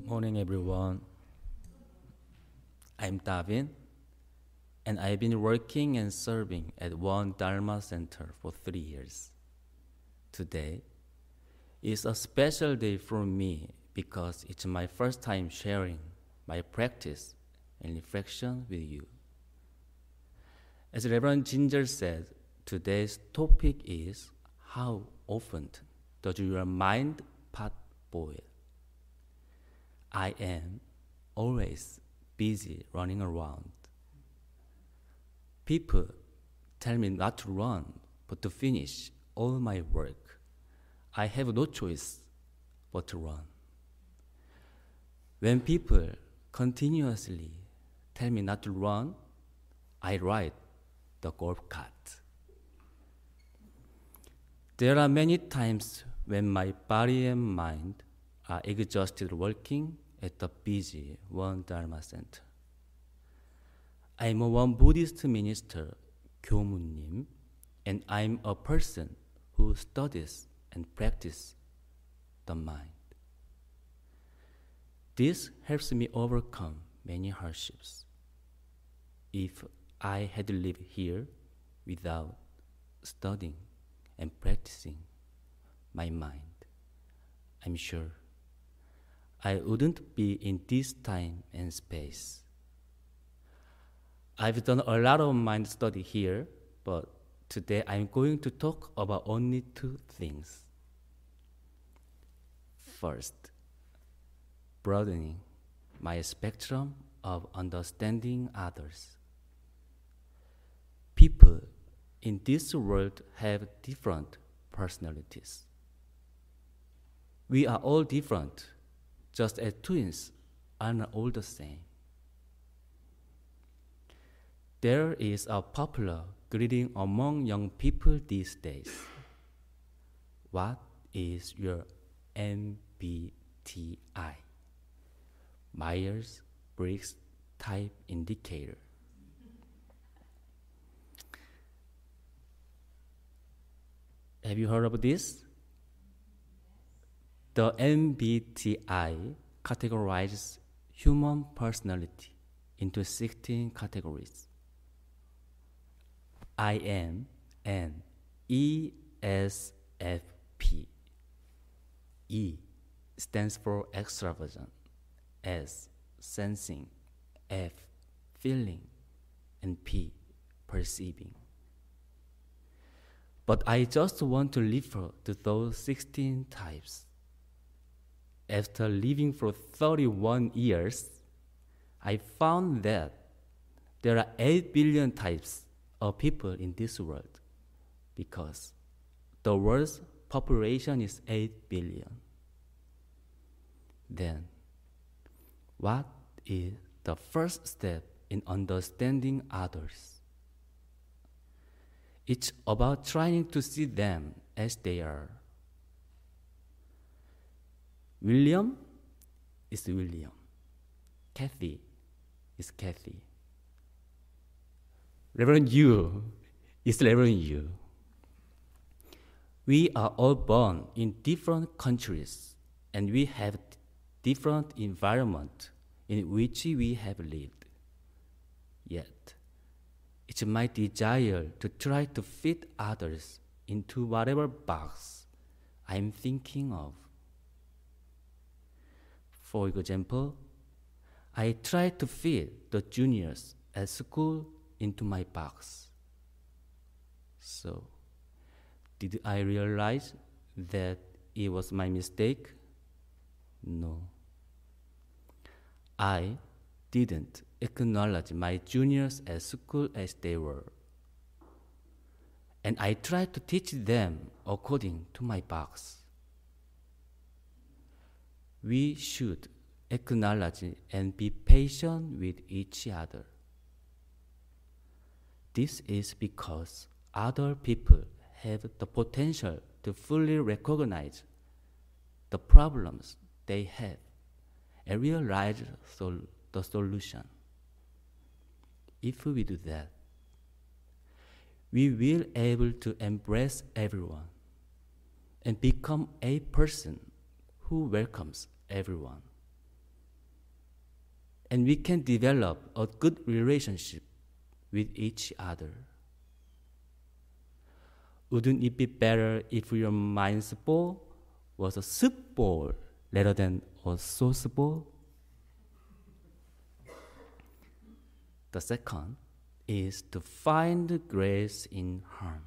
Good morning, everyone. I'm Davin, and I've been working and serving at Won Dharma Center for three years. Today is a special day for me because it's my first time sharing my practice and reflection with you. As Reverend Ginger said, today's topic is how often does your mind pot boil? I am always busy running around. People tell me not to run, but to finish all my work. I have no choice but to run. When people continuously tell me not to run, I ride the golf cart. There are many times when my body and mind are exhausted working at the busy Won Dharma Center. I'm a Won Buddhist minister, Gyomunim, and I'm a person who studies and practices the mind. This helps me overcome many hardships. If I had lived here without studying and practicing my mind, I'm sure I wouldn't be in this time and space. I've done a lot of mind study here, but today I'm going to talk about only two things. First, broadening my spectrum of understanding others. People in this world have different personalities. We are all different just as twins are not all the same. There is a popular greeting among young people these days. What is your MBTI? Myers Briggs Type Indicator. Have you heard of this? The MBTI categorizes human personality into 16 categories. I am an ESFP. E stands for extravagant, S sensing, F feeling, and P perceiving. But I just want to refer to those 16 types after living for 31 years, I found that there are 8 billion types of people in this world because the world's population is 8 billion. Then, what is the first step in understanding others? It's about trying to see them as they are William is William. Kathy is Kathy. Reverend Yu is Reverend Yu. We are all born in different countries and we have different environment in which we have lived. Yet, it's my desire to try to fit others into whatever box I'm thinking of. For example, I tried to fit the juniors at school into my box. So, did I realize that it was my mistake? No. I didn't acknowledge my juniors at school as they were. And I tried to teach them according to my box we should acknowledge and be patient with each other. This is because other people have the potential to fully recognize the problems they have and realize sol- the solution. If we do that, we will able to embrace everyone and become a person who welcomes everyone. and we can develop a good relationship with each other. Wouldn't it be better if your mind's bowl was a soup bowl rather than a sauce bowl? The second is to find grace in harm.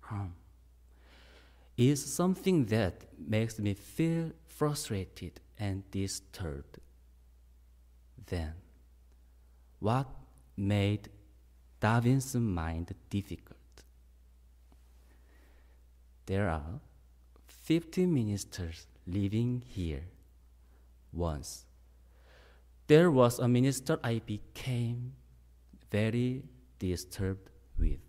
Harm is something that makes me feel frustrated and disturbed. Then, what made Davin's mind difficult? There are 50 ministers living here. Once, there was a minister I became very disturbed with.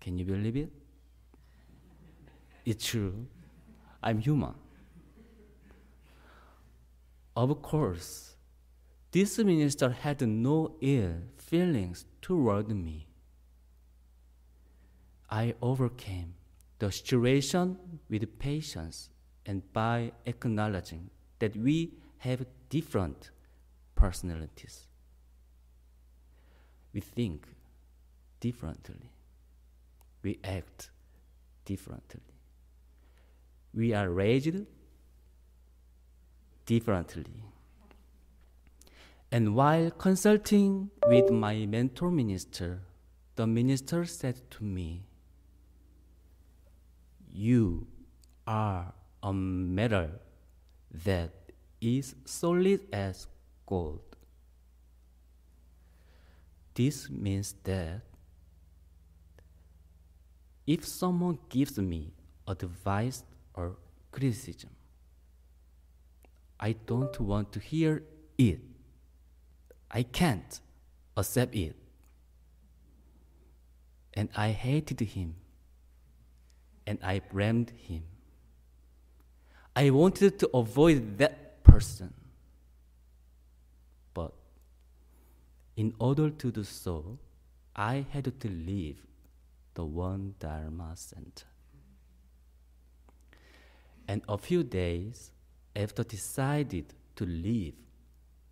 Can you believe it? It's true. I'm human. Of course, this minister had no ill feelings toward me. I overcame the situation with patience and by acknowledging that we have different personalities. We think differently, we act differently, we are raised differently. And while consulting with my mentor minister, the minister said to me, You are a metal that is solid as gold. This means that if someone gives me advice or criticism, I don't want to hear it. I can't accept it. And I hated him. And I blamed him. I wanted to avoid that person. But in order to do so, I had to leave the Won Dharma Center. And a few days after decided to leave,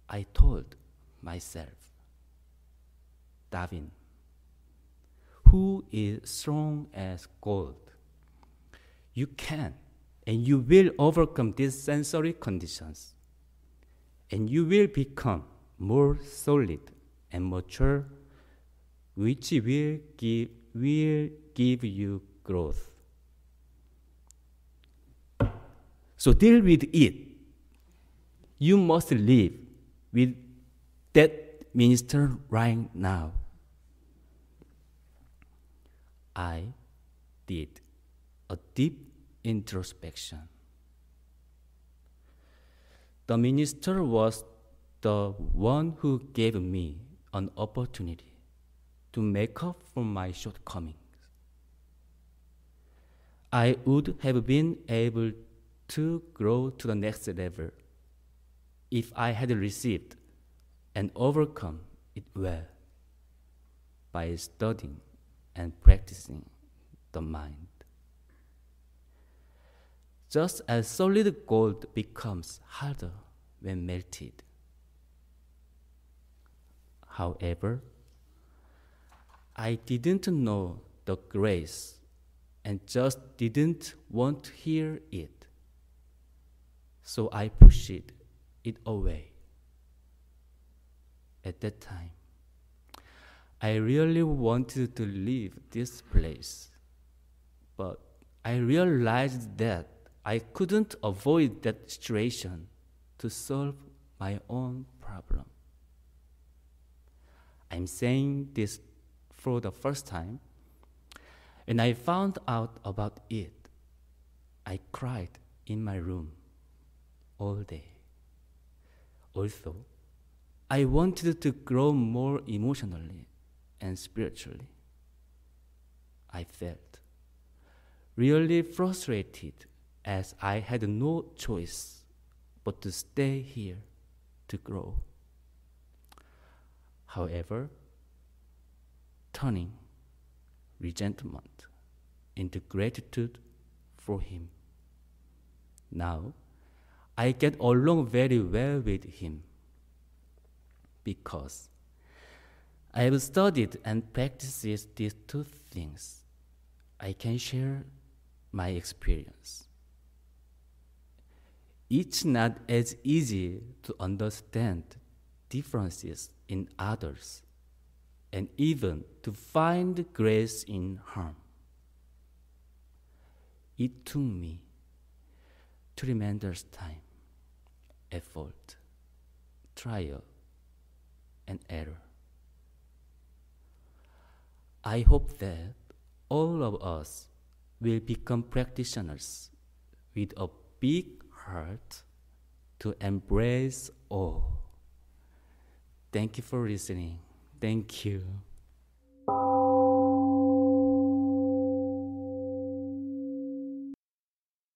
I told myself, Davin, who is strong as gold, you can and you will overcome these sensory conditions, and you will become more solid and mature, which will give, will give you growth. So deal with it. You must live with that minister right now. I did a deep introspection. The minister was the one who gave me an opportunity to make up for my shortcomings. I would have been able to grow to the next level if I had received and overcome it well by studying and practicing the mind. Just as solid gold becomes harder when melted. However, I didn't know the grace and just didn't want to hear it. So I pushed it, it away. At that time, I really wanted to leave this place, but I realized that I couldn't avoid that situation to solve my own problem. I'm saying this for the first time. When I found out about it, I cried in my room all day. Also, I wanted to grow more emotionally and spiritually. I felt really frustrated as I had no choice but to stay here to grow. However, turning resentment into gratitude for Him. Now, I get along very well with him because I have studied and practiced these two things. I can share my experience. It's not as easy to understand differences in others and even to find grace in harm. It took me tremendous time, effort, trial, and error. I hope that all of us will become practitioners with a big heart to embrace all. Thank you for listening. Thank you.